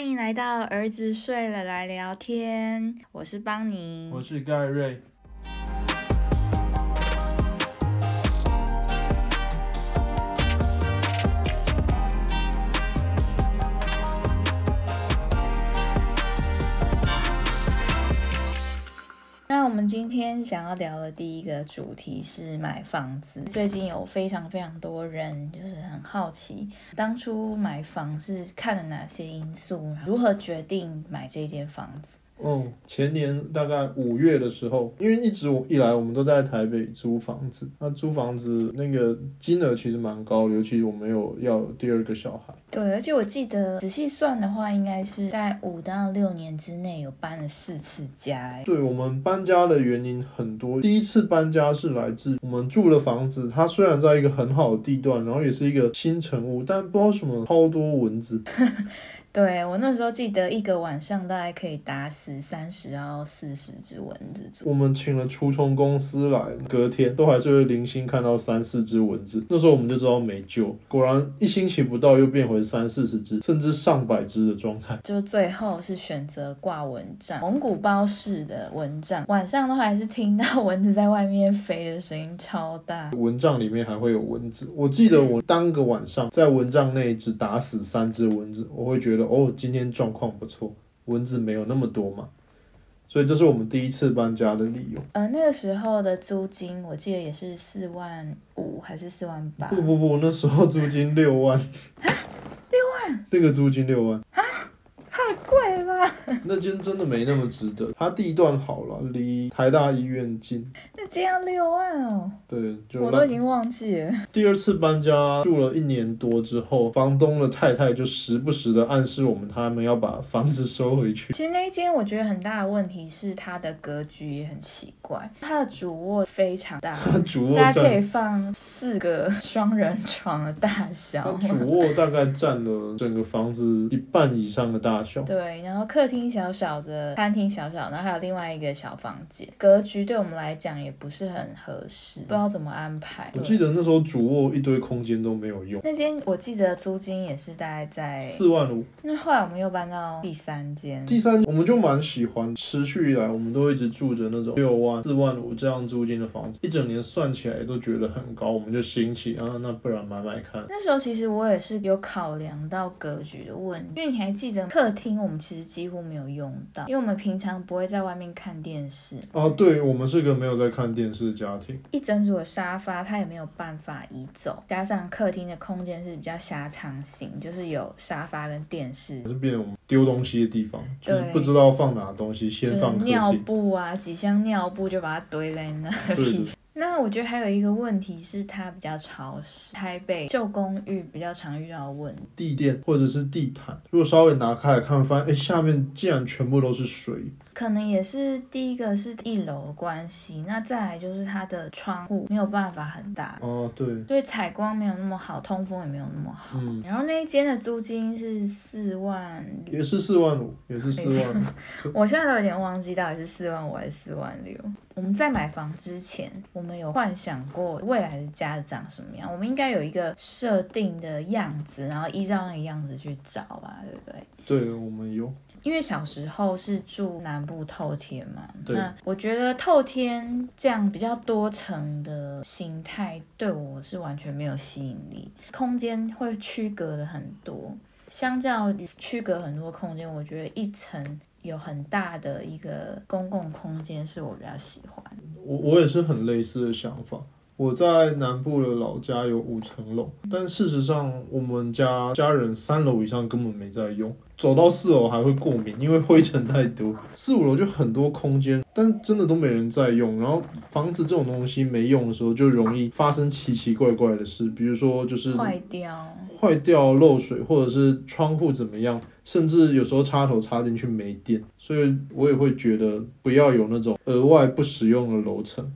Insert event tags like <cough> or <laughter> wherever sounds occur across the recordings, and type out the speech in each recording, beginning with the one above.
欢迎来到儿子睡了来聊天，我是邦尼，我是盖瑞。们今天想要聊的第一个主题是买房子。最近有非常非常多人就是很好奇，当初买房是看了哪些因素，如何决定买这间房子？嗯，前年大概五月的时候，因为一直以来我们都在台北租房子，那租房子那个金额其实蛮高，尤其我没有要第二个小孩。对，而且我记得仔细算的话，应该是在五到六年之内有搬了四次家。对我们搬家的原因很多，第一次搬家是来自我们住的房子，它虽然在一个很好的地段，然后也是一个新城屋，但不知道什么超多蚊子。<laughs> 对我那时候记得一个晚上大概可以打死三十到四十只蚊子。我们请了除虫公司来，隔天都还是会零星看到三四只蚊子，那时候我们就知道没救。果然一星期不到又变回三四十只，甚至上百只的状态。就最后是选择挂蚊帐，蒙古包式的蚊帐，晚上都还是听到蚊子在外面飞的声音超大。蚊帐里面还会有蚊子，我记得我当个晚上在蚊帐内只打死三只蚊子，我会觉得。哦，今天状况不错，蚊子没有那么多嘛，所以这是我们第一次搬家的理由。呃，那个时候的租金我记得也是四万五还是四万八？不不不，那时候租金六万。<laughs> 六万？这个租金六万。太贵了，<laughs> 那间真的没那么值得。它地段好了，离台大医院近。那间要六万哦？对，就我都已经忘记了。第二次搬家住了一年多之后，房东的太太就时不时的暗示我们，他们要把房子收回去。其实那一间我觉得很大的问题是它的格局也很奇怪，它的主卧非常大，主卧大家可以放四个双人床的大小。主卧大概占了整个房子一半以上的大对，然后客厅小小的，餐厅小小，然后还有另外一个小房间，格局对我们来讲也不是很合适，不知道怎么安排。我记得那时候主卧一堆空间都没有用。那间我记得租金也是大概在四万五。那后来我们又搬到第三间，第三我们就蛮喜欢，持续以来我们都一直住着那种六万、四万五这样租金的房子，一整年算起来都觉得很高，我们就兴起啊，那不然买买看。那时候其实我也是有考量到格局的问题，因为你还记得客厅。我们其实几乎没有用到，因为我们平常不会在外面看电视。哦，对，我们是个没有在看电视的家庭。一整组的沙发，它也没有办法移走，加上客厅的空间是比较狭长型，就是有沙发跟电视，是变们丢东西的地方，就是不知道放哪东西，先放尿布啊，几箱尿布就把它堆在那里。那我觉得还有一个问题是它比较潮湿，台北旧公寓比较常遇到问地垫或者是地毯，如果稍微拿开来看，发现哎下面竟然全部都是水。可能也是第一个是一楼的关系，那再来就是它的窗户没有办法很大哦，对，所以采光没有那么好，通风也没有那么好。嗯，然后那一间的租金是四万，也是四万五，也是四万。<laughs> 我现在都有点忘记到底是四万五还是四万六。我们在买房之前，我们有幻想过未来的家长什么样，我们应该有一个设定的样子，然后依照那个样子去找吧，对不对？对，我们有。因为小时候是住南部透天嘛，那我觉得透天这样比较多层的形态对我是完全没有吸引力，空间会区隔的很多，相较于区隔很多空间，我觉得一层有很大的一个公共空间是我比较喜欢。我我也是很类似的想法。我在南部的老家有五层楼，但事实上我们家家人三楼以上根本没在用，走到四楼还会过敏，因为灰尘太多。四五楼就很多空间，但真的都没人在用。然后房子这种东西没用的时候，就容易发生奇奇怪怪的事，比如说就是坏掉、坏掉、漏水，或者是窗户怎么样，甚至有时候插头插进去没电。所以我也会觉得不要有那种额外不实用的楼层。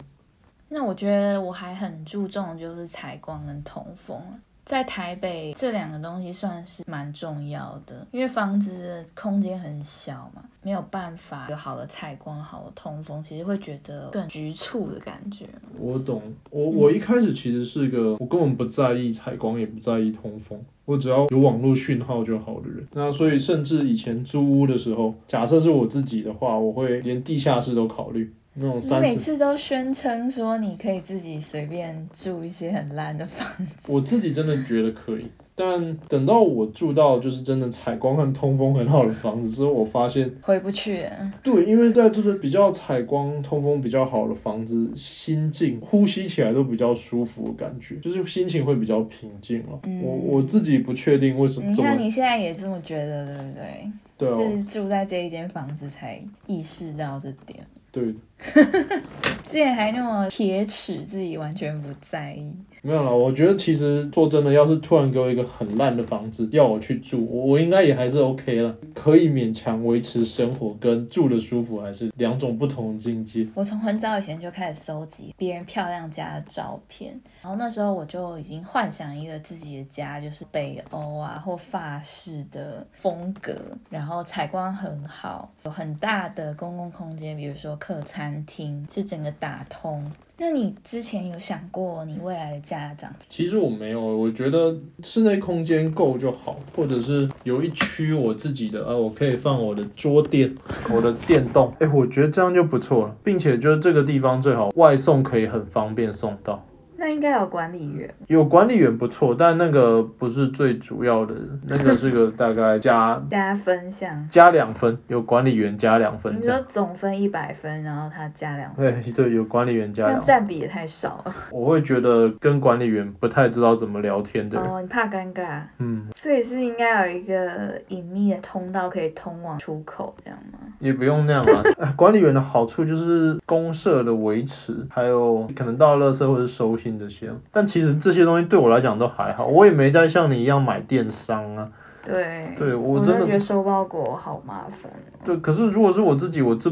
那我觉得我还很注重就是采光跟通风，在台北这两个东西算是蛮重要的，因为房子空间很小嘛，没有办法有好的采光、好的通风，其实会觉得更局促的感觉。我懂，我我一开始其实是个我根本不在意采光，也不在意通风，我只要有网络讯号就好的人。那所以甚至以前租屋的时候，假设是我自己的话，我会连地下室都考虑。那种你每次都宣称说你可以自己随便住一些很烂的房子，我自己真的觉得可以，但等到我住到就是真的采光和通风很好的房子之后，我发现回不去。对，因为在这个比较采光、通风比较好的房子，心境呼吸起来都比较舒服的感觉，就是心情会比较平静了。我我自己不确定为什么。你看你现在也这么觉得，对不对？对，是住在这一间房子才意识到这点。对，<laughs> 之前还那么铁齿，自己完全不在意。没有了，我觉得其实说真的，要是突然给我一个很烂的房子要我去住，我我应该也还是 OK 了，可以勉强维持生活跟住的舒服还是两种不同的境界。我从很早以前就开始收集别人漂亮家的照片，然后那时候我就已经幻想一个自己的家，就是北欧啊或法式的风格，然后采光很好，有很大的公共空间，比如说客餐厅是整个打通。那你之前有想过你未来的家长？其实我没有，我觉得室内空间够就好，或者是有一区我自己的，呃，我可以放我的桌垫、<laughs> 我的电动，哎，我觉得这样就不错了，并且就是这个地方最好外送可以很方便送到。那应该有管理员，<laughs> 有管理员不错，但那个不是最主要的，那个是个大概加 <laughs> 加分项，加两分，有管理员加两分。你说总分一百分，然后他加两分？对对，有管理员加两，占比也太少了。我会觉得跟管理员不太知道怎么聊天的。哦，你怕尴尬？嗯，所以是应该有一个隐秘的通道可以通往出口，这样吗？也不用那样啊。<laughs> 管理员的好处就是公社的维持，还有可能到垃圾或者收信。这些，但其实这些东西对我来讲都还好，我也没在像你一样买电商啊。对，对我真的觉得收包裹好麻烦。对，可是如果是我自己，我这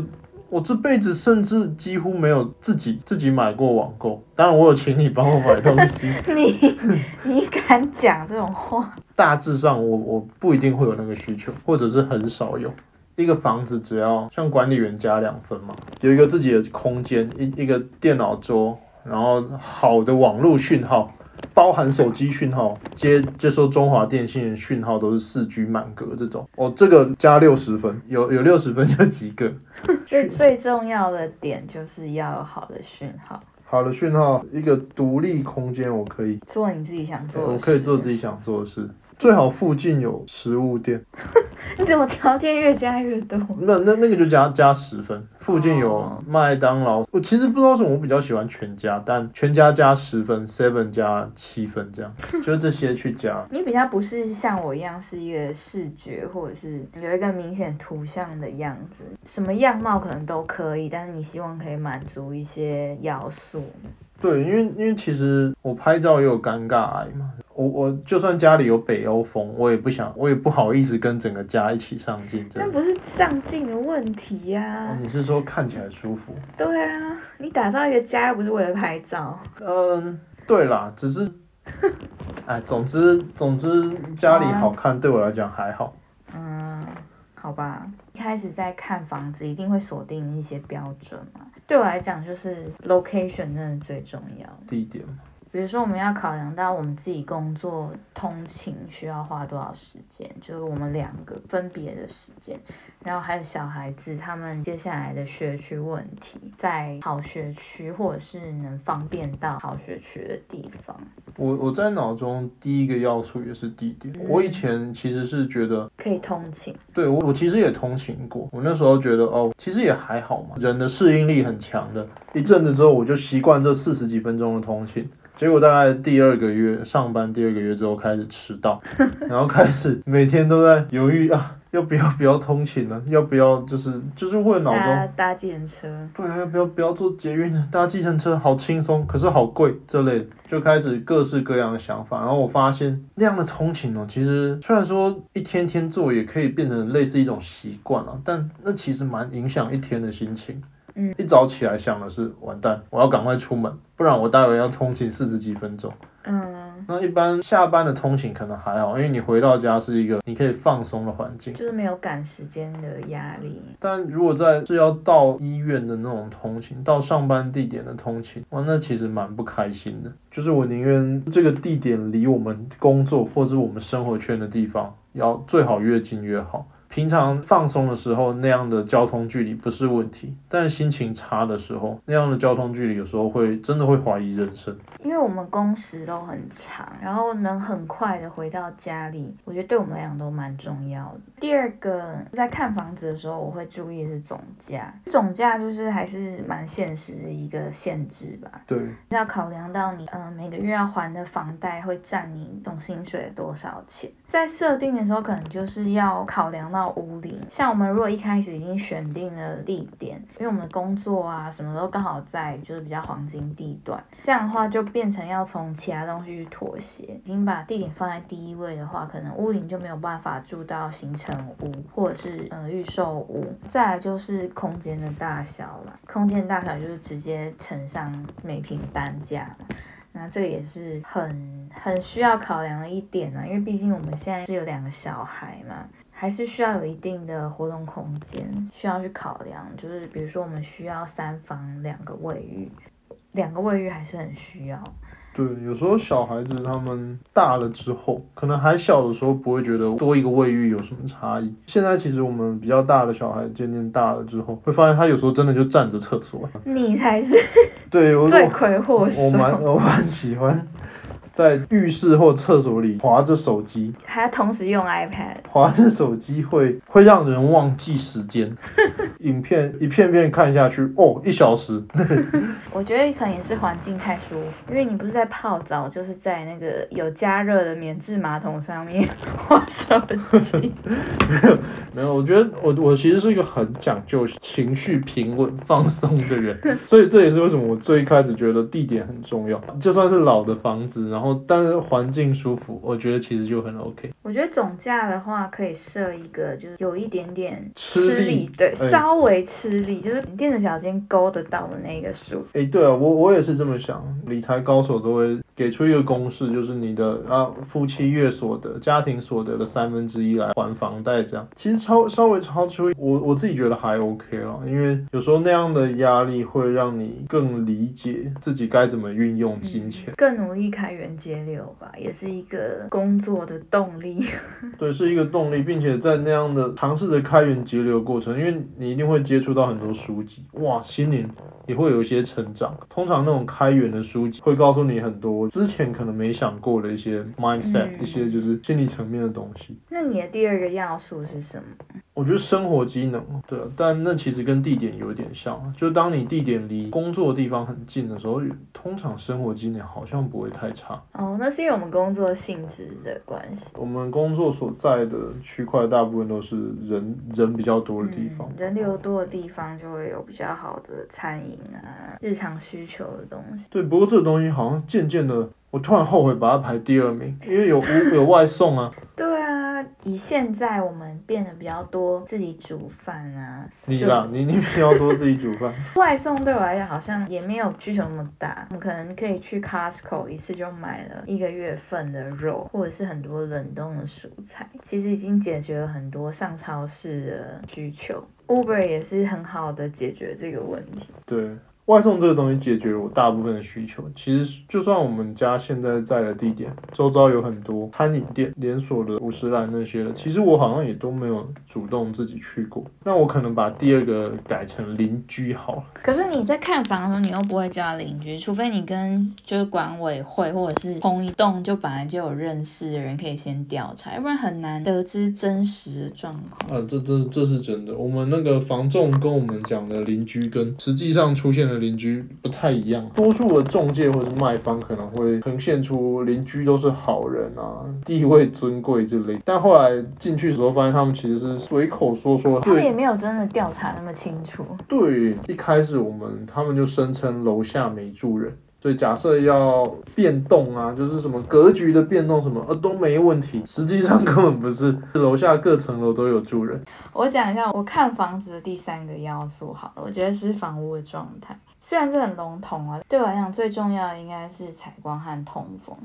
我这辈子甚至几乎没有自己自己买过网购。当然，我有请你帮我买东西。<laughs> 你你敢讲这种话？大致上，我我不一定会有那个需求，或者是很少有。一个房子只要像管理员加两分嘛，有一个自己的空间，一一个电脑桌。然后好的网络讯号，包含手机讯号，接接收中华电信的讯号都是四 G 满格这种，哦，这个加六十分，有有六十分就及格。<laughs> 最最重要的点就是要有好的讯号，好的讯号，一个独立空间，我可以做你自己想做的，我可以做自己想做的事。最好附近有食物店，<laughs> 你怎么条件越加越多？那那那个就加加十分。附近有麦当劳，我其实不知道什么，我比较喜欢全家，但全家加十分，seven 加七分，这样 <laughs> 就这些去加。你比较不是像我一样是一个视觉或者是有一个明显图像的样子，什么样貌可能都可以，但是你希望可以满足一些要素。对，因为因为其实我拍照也有尴尬癌嘛，我我就算家里有北欧风，我也不想，我也不好意思跟整个家一起上镜。那不是上镜的问题呀。你是说看起来舒服？对啊，你打造一个家又不是为了拍照。嗯，对啦，只是，<laughs> 哎，总之总之家里好看对我来讲还好。嗯，好吧，一开始在看房子一定会锁定一些标准嘛。对我来讲，就是 location 真的最重要。地点比如说，我们要考量到我们自己工作通勤需要花多少时间，就是我们两个分别的时间，然后还有小孩子他们接下来的学区问题，在好学区或者是能方便到好学区的地方。我我在脑中第一个要素也是地点。我以前其实是觉得可以通勤，对我我其实也通勤过。我那时候觉得哦，其实也还好嘛，人的适应力很强的。一阵子之后，我就习惯这四十几分钟的通勤。结果大概第二个月上班，第二个月之后开始迟到，<laughs> 然后开始每天都在犹豫啊，要不要不要通勤呢？要不要就是就是会脑中搭计程车，对，要不要不要坐捷运？搭计程车好轻松，可是好贵，这类就开始各式各样的想法。然后我发现那样的通勤哦，其实虽然说一天天做也可以变成类似一种习惯了，但那其实蛮影响一天的心情。嗯，一早起来想的是完蛋，我要赶快出门，不然我待会要通勤四十几分钟。嗯，那一般下班的通勤可能还好，因为你回到家是一个你可以放松的环境，就是没有赶时间的压力。但如果在是要到医院的那种通勤，到上班地点的通勤，哇，那其实蛮不开心的。就是我宁愿这个地点离我们工作或者我们生活圈的地方要最好越近越好。平常放松的时候，那样的交通距离不是问题，但心情差的时候，那样的交通距离有时候会真的会怀疑人生。因为我们工时都很长，然后能很快的回到家里，我觉得对我们来讲都蛮重要的。第二个，在看房子的时候，我会注意的是总价，总价就是还是蛮现实的一个限制吧。对，要考量到你，嗯，每个月要还的房贷会占你总薪水多少钱，在设定的时候，可能就是要考量到。屋龄，像我们如果一开始已经选定了地点，因为我们的工作啊什么都刚好在就是比较黄金地段，这样的话就变成要从其他东西去妥协。已经把地点放在第一位的话，可能屋龄就没有办法住到形成屋或者是呃预售屋。再来就是空间的大小了，空间大小就是直接乘上每平单价，那这个也是很很需要考量的一点呢，因为毕竟我们现在是有两个小孩嘛。还是需要有一定的活动空间，需要去考量。就是比如说，我们需要三房两个卫浴，两个卫浴还是很需要。对，有时候小孩子他们大了之后，可能还小的时候不会觉得多一个卫浴有什么差异。现在其实我们比较大的小孩渐渐大了之后，会发现他有时候真的就站着厕所。你才是对罪魁祸首。我蛮我蛮喜欢。在浴室或厕所里划着手机，还要同时用 iPad，划着手机会会让人忘记时间，<laughs> 影片一片片看下去，哦，一小时。<laughs> 我觉得可能也是环境太舒服，因为你不是在泡澡，就是在那个有加热的免治马桶上面划手机。<laughs> 没有没有，我觉得我我其实是一个很讲究情绪平稳放松的人，所以这也是为什么我最一开始觉得地点很重要，就算是老的房子，然后。然后，但是环境舒服，我觉得其实就很 OK。我觉得总价的话，可以设一个，就是有一点点吃力，对，稍微吃力，就是垫着脚尖勾得到的那个数。哎，对啊，我我也是这么想，理财高手都会给出一个公式，就是你的啊夫妻月所得、家庭所得的三分之一来还房贷，这样其实超稍微超出我我自己觉得还 OK 了，因为有时候那样的压力会让你更理解自己该怎么运用金钱，更努力开源。节流吧，也是一个工作的动力。<laughs> 对，是一个动力，并且在那样的尝试着开源节流过程，因为你一定会接触到很多书籍，哇，心灵也会有一些成长。通常那种开源的书籍会告诉你很多之前可能没想过的一些 mindset，一些就是心理层面的东西。那你的第二个要素是什么？我觉得生活机能，对，但那其实跟地点有一点像，就当你地点离工作的地方很近的时候，通常生活机能好像不会太差。哦，那是因为我们工作性质的关系。我们工作所在的区块大部分都是人人比较多的地方，人流多的地方就会有比较好的餐饮啊，日常需求的东西。对，不过这个东西好像渐渐的，我突然后悔把它排第二名，因为有 <laughs> 有外送啊。对啊。以现在我们变得比较多自己煮饭啊，你啦，你 <laughs> 你比较多自己煮饭。<laughs> 外送对我来讲好像也没有需求那么大，我们可能可以去 Costco 一次就买了一个月份的肉，或者是很多冷冻的蔬菜，其实已经解决了很多上超市的需求。Uber 也是很好的解决这个问题。对。外送这个东西解决了我大部分的需求。其实，就算我们家现在在的地点周遭有很多餐饮店、连锁的、五十兰那些的，其实我好像也都没有主动自己去过。那我可能把第二个改成邻居好了。可是你在看房的时候，你又不会叫邻居，除非你跟就是管委会或者是同一栋就本来就有认识的人可以先调查，要不然很难得知真实的状况。啊，这这这是真的。我们那个房仲跟我们讲的邻居跟实际上出现的。邻居不太一样，多数的中介或者是卖方可能会呈现出邻居都是好人啊，地位尊贵之类，但后来进去时候发现他们其实是随口说说，他们也没有真的调查那么清楚。对，一开始我们他们就声称楼下没住人。所以假设要变动啊，就是什么格局的变动什么，呃都没问题。实际上根本不是，楼下各层楼都有住人。我讲一下我看房子的第三个要素，好了，我觉得是房屋的状态。虽然这很笼统啊，对我来讲最重要的应该是采光和通风。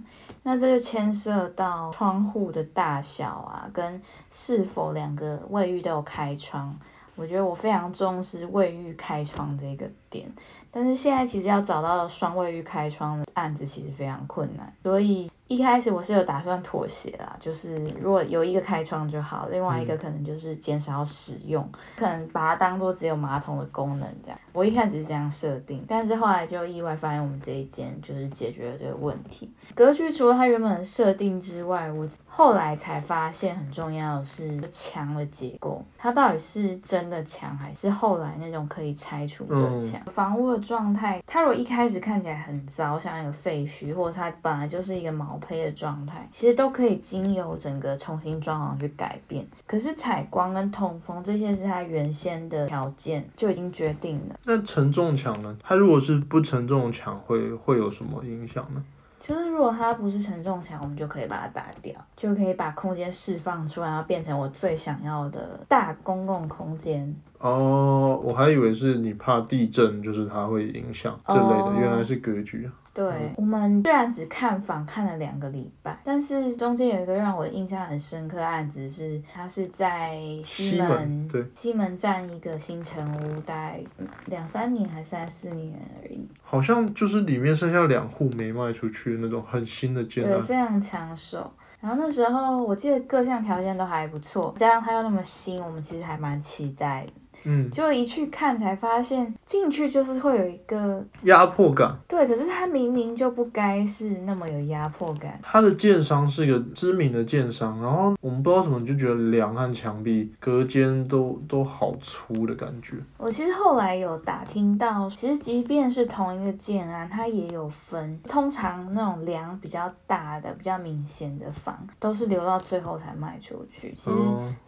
那这就牵涉到窗户的大小啊，跟是否两个卫浴都有开窗。我觉得我非常重视卫浴开窗这个点，但是现在其实要找到双卫浴开窗的案子其实非常困难，所以。一开始我是有打算妥协啦，就是如果有一个开窗就好，另外一个可能就是减少使用，可能把它当做只有马桶的功能这样。我一开始是这样设定，但是后来就意外发现我们这一间就是解决了这个问题。格局除了它原本的设定之外，我后来才发现很重要的是墙的结构，它到底是真的墙还是后来那种可以拆除的墙？房屋的状态，它如果一开始看起来很糟，像一个废墟，或者它本来就是一个毛。坯的状态其实都可以经由整个重新装潢去改变，可是采光跟通风这些是它原先的条件就已经决定了。那承重墙呢？它如果是不承重墙，会会有什么影响呢？就是如果它不是承重墙，我们就可以把它打掉，就可以把空间释放出来，然后变成我最想要的大公共空间。哦，我还以为是你怕地震，就是它会影响这类的，原来是格局。对我们虽然只看房看了两个礼拜，但是中间有一个让我印象很深刻的案子是，它是在西门，对，西门站一个新城屋，大概两三年还是三四年而已。好像就是里面剩下两户没卖出去的那种很新的建对，非常抢手。然后那时候我记得各项条件都还不错，加上它又那么新，我们其实还蛮期待的。嗯，就一去看才发现，进去就是会有一个压迫感。对，可是它明明就不该是那么有压迫感。它的建商是一个知名的建商，然后我们不知道什么就觉得梁和墙壁隔间都都好粗的感觉。我其实后来有打听到，其实即便是同一个建安，它也有分。通常那种梁比较大的、比较明显的房，都是留到最后才卖出去。其实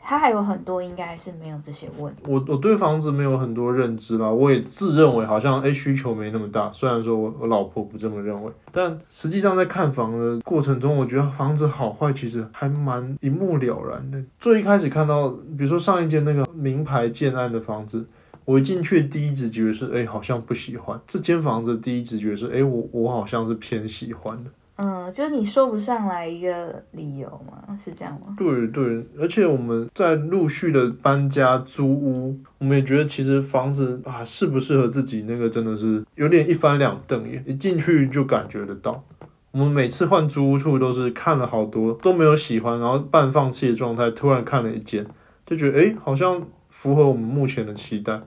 它还有很多应该是没有这些问题。我我。我对房子没有很多认知啦，我也自认为好像诶需求没那么大，虽然说我我老婆不这么认为，但实际上在看房的过程中，我觉得房子好坏其实还蛮一目了然的。最一开始看到，比如说上一间那个名牌建案的房子，我一进去第一直觉是诶好像不喜欢，这间房子第一直觉是诶我我好像是偏喜欢的。嗯，就是你说不上来一个理由吗？是这样吗？对对，而且我们在陆续的搬家租屋，我们也觉得其实房子啊适不适合自己，那个真的是有点一翻两瞪眼，一进去就感觉得到。我们每次换租屋处都是看了好多都没有喜欢，然后半放弃的状态，突然看了一间，就觉得诶好像符合我们目前的期待，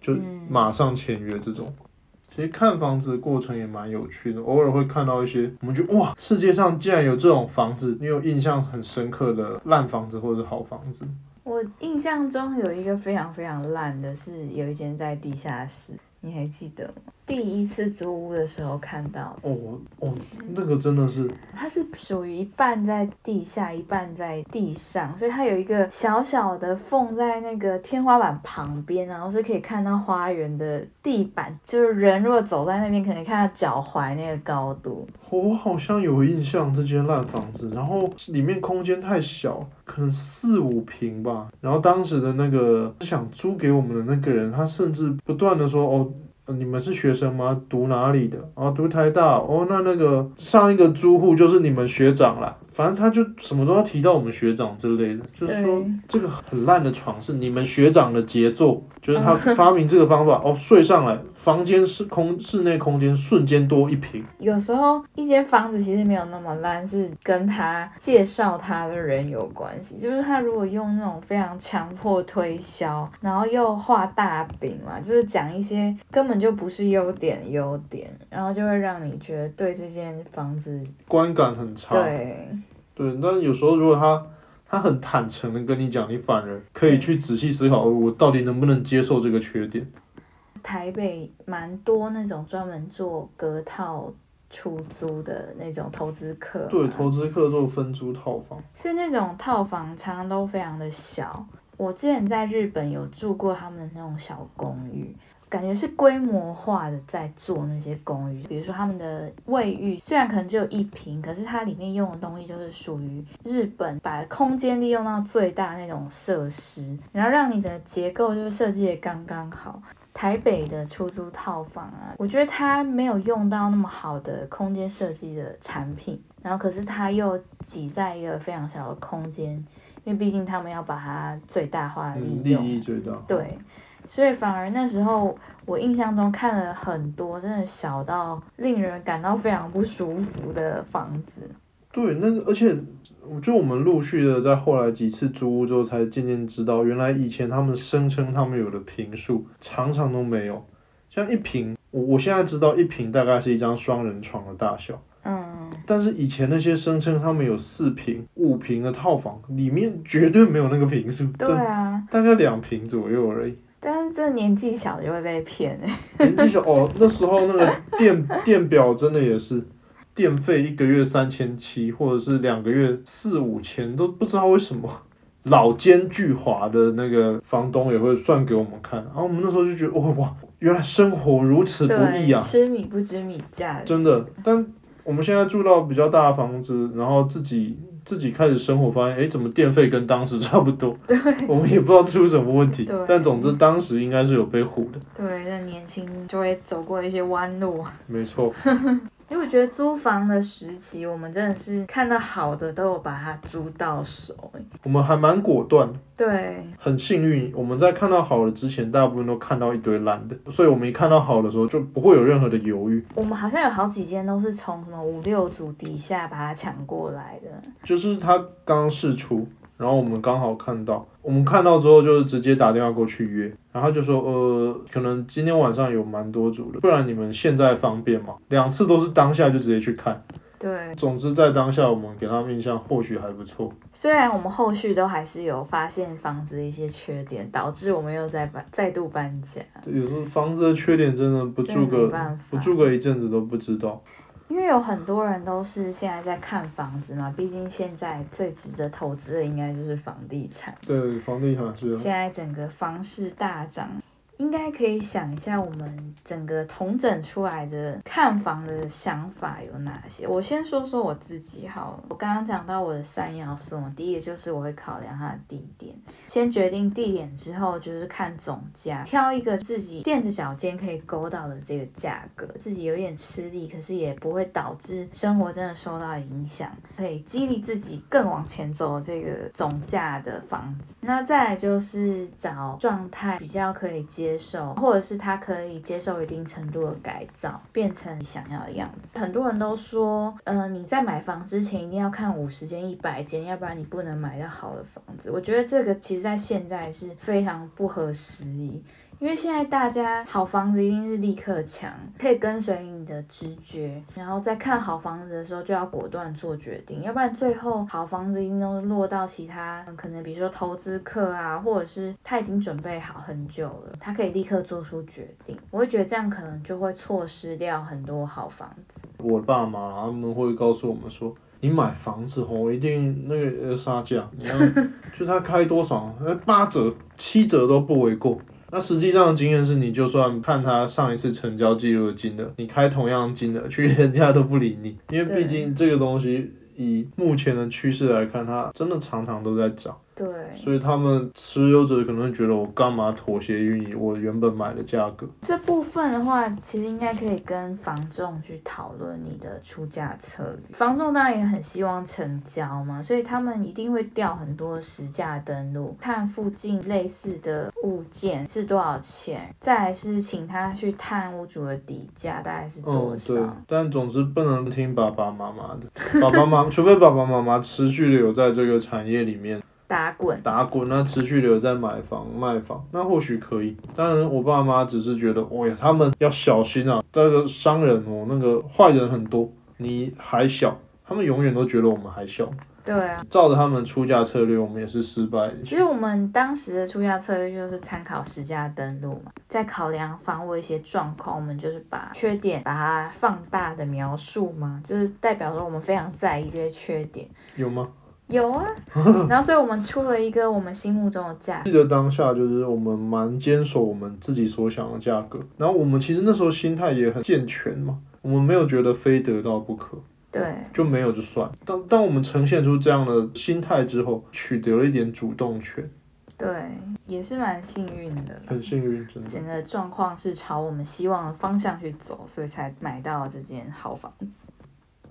就马上签约这种。其实看房子的过程也蛮有趣的，偶尔会看到一些，我们就哇，世界上竟然有这种房子，你有印象很深刻的烂房子或者好房子？我印象中有一个非常非常烂的，是有一间在地下室。你还记得吗？第一次租屋的时候看到哦哦，那个真的是，它是属于一半在地下，一半在地上，所以它有一个小小的缝在那个天花板旁边，然后是可以看到花园的地板，就是人如果走在那边，可能看到脚踝那个高度。我好像有印象这间烂房子，然后里面空间太小，可能四五平吧。然后当时的那个想租给我们的那个人，他甚至不断的说：“哦，你们是学生吗？读哪里的？哦，读台大。哦，那那个上一个租户就是你们学长啦。反正他就什么都要提到我们学长之类的，就是说这个很烂的床是你们学长的杰作，就是他 <laughs> 发明这个方法哦，睡上来。”房间是空，室内空间瞬间多一平。有时候一间房子其实没有那么烂，是跟他介绍他的人有关系。就是他如果用那种非常强迫推销，然后又画大饼嘛，就是讲一些根本就不是优点优点，然后就会让你觉得对这间房子观感很差。对对，但是有时候如果他他很坦诚的跟你讲，你反而可以去仔细思考，我到底能不能接受这个缺点。台北蛮多那种专门做隔套出租的那种投资客，对，投资客做分租套房，所以那种套房常常都非常的小。我之前在日本有住过他们的那种小公寓，感觉是规模化的在做那些公寓，比如说他们的卫浴，虽然可能只有一平，可是它里面用的东西就是属于日本把空间利用到最大那种设施，然后让你的结构就是设计的刚刚好。台北的出租套房啊，我觉得它没有用到那么好的空间设计的产品，然后可是它又挤在一个非常小的空间，因为毕竟他们要把它最大化利用，利益最大。对。所以反而那时候我印象中看了很多真的小到令人感到非常不舒服的房子。对，那而且我就我们陆续的在后来几次租屋之后，才渐渐知道，原来以前他们声称他们有的平数常常都没有。像一平，我我现在知道一平大概是一张双人床的大小。嗯。但是以前那些声称他们有四平、五平的套房，里面绝对没有那个平数。对啊。大概两平左右而已。但是这年纪小就会被骗哎，年纪小哦，那时候那个电电表真的也是，电费一个月三千七，或者是两个月四五千，都不知道为什么老奸巨猾的那个房东也会算给我们看，然后我们那时候就觉得哇哇，原来生活如此不易啊，吃米不知米价，真的。但我们现在住到比较大的房子，然后自己。自己开始生活，发现哎，怎么电费跟当时差不多？对，<laughs> 我们也不知道出什么问题。但总之当时应该是有被唬的。对，那年轻就会走过一些弯路。<laughs> 没错。因为我觉得租房的时期，我们真的是看到好的都有把它租到手。我们还蛮果断。对。很幸运，我们在看到好的之前，大部分都看到一堆烂的，所以我们一看到好的时候，就不会有任何的犹豫。我们好像有好几间都是从什么五六组底下把它抢过来的。就是他刚试出。然后我们刚好看到，我们看到之后就是直接打电话过去约，然后就说，呃，可能今天晚上有蛮多组的，不然你们现在方便吗？两次都是当下就直接去看。对。总之在当下我们给他们印象或许还不错。虽然我们后续都还是有发现房子的一些缺点，导致我们又在搬再度搬家。对，有时候房子的缺点真的不住个不住个一阵子都不知道。因为有很多人都是现在在看房子嘛，毕竟现在最值得投资的应该就是房地产。对，房地产是。现在整个房市大涨。应该可以想一下，我们整个同整出来的看房的想法有哪些？我先说说我自己好了。我刚刚讲到我的三要素，第一个就是我会考量它的地点，先决定地点之后，就是看总价，挑一个自己垫着脚尖可以勾到的这个价格，自己有点吃力，可是也不会导致生活真的受到影响，可以激励自己更往前走这个总价的房子。那再来就是找状态比较可以接。接受，或者是他可以接受一定程度的改造，变成想要的样子。很多人都说，嗯，你在买房之前一定要看五十间、一百间，要不然你不能买到好的房子。我觉得这个其实在现在是非常不合时宜。因为现在大家好房子一定是立刻抢，可以跟随你的直觉，然后在看好房子的时候就要果断做决定，要不然最后好房子一定都落到其他可能，比如说投资客啊，或者是他已经准备好很久了，他可以立刻做出决定。我会觉得这样可能就会错失掉很多好房子。我爸妈他们会告诉我们说，你买房子哦，一定那个杀价，你要就他开多少，八折、七折都不为过。那实际上的经验是，你就算看他上一次成交记录的金额，你开同样金额去，人家都不理你，因为毕竟这个东西以目前的趋势来看，它真的常常都在涨。对，所以他们持有者可能会觉得我干嘛妥协于你我原本买的价格。这部分的话，其实应该可以跟房仲去讨论你的出价策略。房仲当然也很希望成交嘛，所以他们一定会调很多实价登录，看附近类似的物件是多少钱，再来是请他去探屋主的底价大概是多少。对，但总之不能听爸爸妈妈的，爸爸妈妈 <laughs> 除非爸爸妈妈持续的有在这个产业里面。打滚，打滚，那持续留在买房卖房，那或许可以。当然，我爸妈只是觉得，哦呀，他们要小心啊，那个商人哦，那个坏人很多，你还小，他们永远都觉得我们还小。对啊，照着他们出价策略，我们也是失败的。其实我们当时的出价策略就是参考实价登录嘛，在考量房屋一些状况，我们就是把缺点把它放大的描述嘛，就是代表说我们非常在意这些缺点。有吗？有啊，<laughs> 然后所以我们出了一个我们心目中的价。记得当下就是我们蛮坚守我们自己所想的价格，然后我们其实那时候心态也很健全嘛，我们没有觉得非得到不可，对，就没有就算。当当我们呈现出这样的心态之后，取得了一点主动权，对，也是蛮幸运的，很幸运，真的。整个状况是朝我们希望的方向去走，所以才买到这间好房子。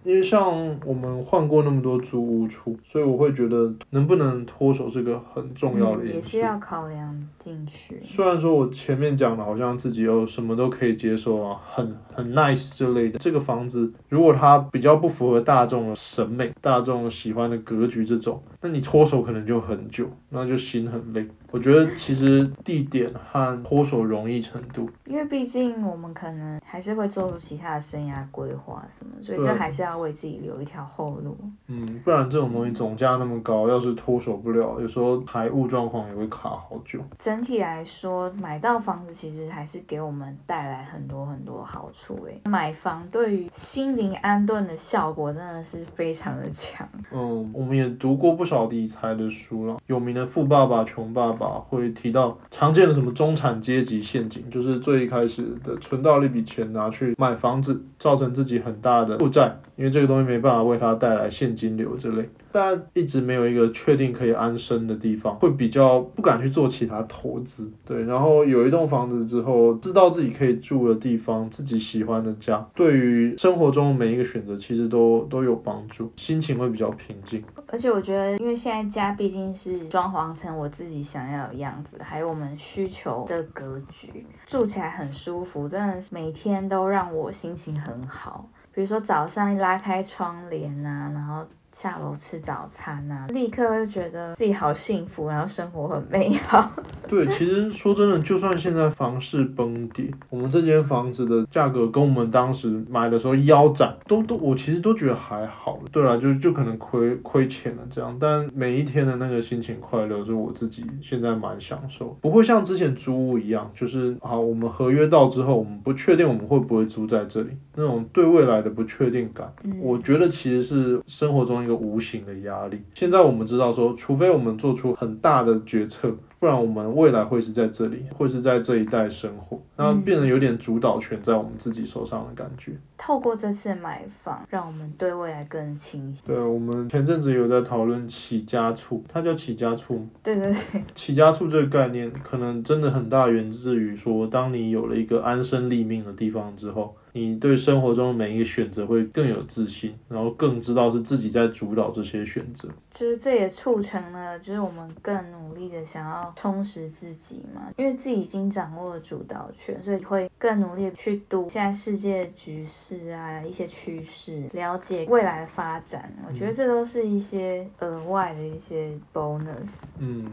因为像我们换过那么多租屋处，所以我会觉得能不能脱手是个很重要的因素。也是要考量进去。虽然说我前面讲的好像自己又什么都可以接受啊，很很 nice 之类的。这个房子如果它比较不符合大众的审美、大众喜欢的格局这种，那你脱手可能就很久，那就心很累。我觉得其实地点和脱手容易程度，因为毕竟我们可能还是会做出其他的生涯规划什么，所以这还是要为自己留一条后路。嗯，不然这种东西总价那么高，要是脱手不了，有时候财务状况也会卡好久。整体来说，买到房子其实还是给我们带来很多很多好处诶。买房对于心灵安顿的效果真的是非常的强。嗯，我们也读过不少理财的书了，有名的《富爸爸穷爸爸》。会提到常见的什么中产阶级陷阱，就是最一开始的存到了一笔钱拿去买房子，造成自己很大的负债，因为这个东西没办法为他带来现金流之类。大家一直没有一个确定可以安身的地方，会比较不敢去做其他投资。对，然后有一栋房子之后，知道自己可以住的地方，自己喜欢的家，对于生活中每一个选择其实都都有帮助，心情会比较平静。而且我觉得，因为现在家毕竟是装潢成我自己想要的样子，还有我们需求的格局，住起来很舒服，真的是每天都让我心情很好。比如说早上一拉开窗帘啊，然后。下楼吃早餐呐，立刻就觉得自己好幸福，然后生活很美好。<laughs> 对，其实说真的，就算现在房市崩跌，我们这间房子的价格跟我们当时买的时候腰斩，都都我其实都觉得还好。对了，就就可能亏亏钱了这样，但每一天的那个心情快乐，就我自己现在蛮享受，不会像之前租屋一样，就是好我们合约到之后，我们不确定我们会不会租在这里，那种对未来的不确定感，我觉得其实是生活中。一个无形的压力。现在我们知道说，除非我们做出很大的决策，不然我们未来会是在这里，会是在这一代生活，那变得有点主导权在我们自己手上的感觉。透过这次买房，让我们对未来更清晰。对，我们前阵子有在讨论起家处，它叫起家处。对对对，起家处这个概念，可能真的很大源自于说，当你有了一个安身立命的地方之后。你对生活中每一个选择会更有自信，然后更知道是自己在主导这些选择。就是这也促成了，就是我们更努力的想要充实自己嘛，因为自己已经掌握了主导权，所以会更努力去读现在世界局势啊，一些趋势，了解未来的发展。我觉得这都是一些额外的一些 bonus。嗯。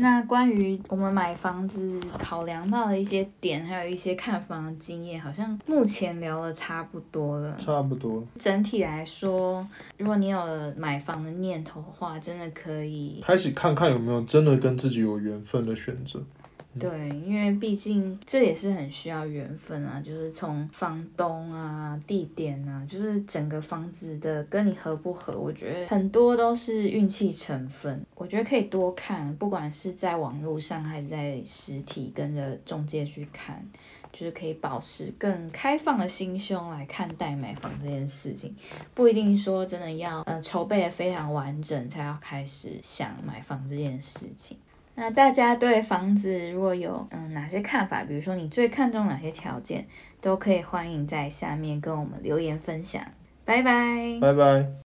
那关于我们买房子考量到的一些点，还有一些看房的经验，好像目前聊的差不多了。差不多。整体来说，如果你有了买房的念头的话，真的可以开始看看有没有真的跟自己有缘分的选择。对，因为毕竟这也是很需要缘分啊，就是从房东啊、地点啊，就是整个房子的跟你合不合，我觉得很多都是运气成分。我觉得可以多看，不管是在网络上还是在实体，跟着中介去看，就是可以保持更开放的心胸来看待买房这件事情，不一定说真的要呃筹备的非常完整才要开始想买房这件事情。那大家对房子如果有嗯哪些看法，比如说你最看重哪些条件，都可以欢迎在下面跟我们留言分享。拜拜，拜拜。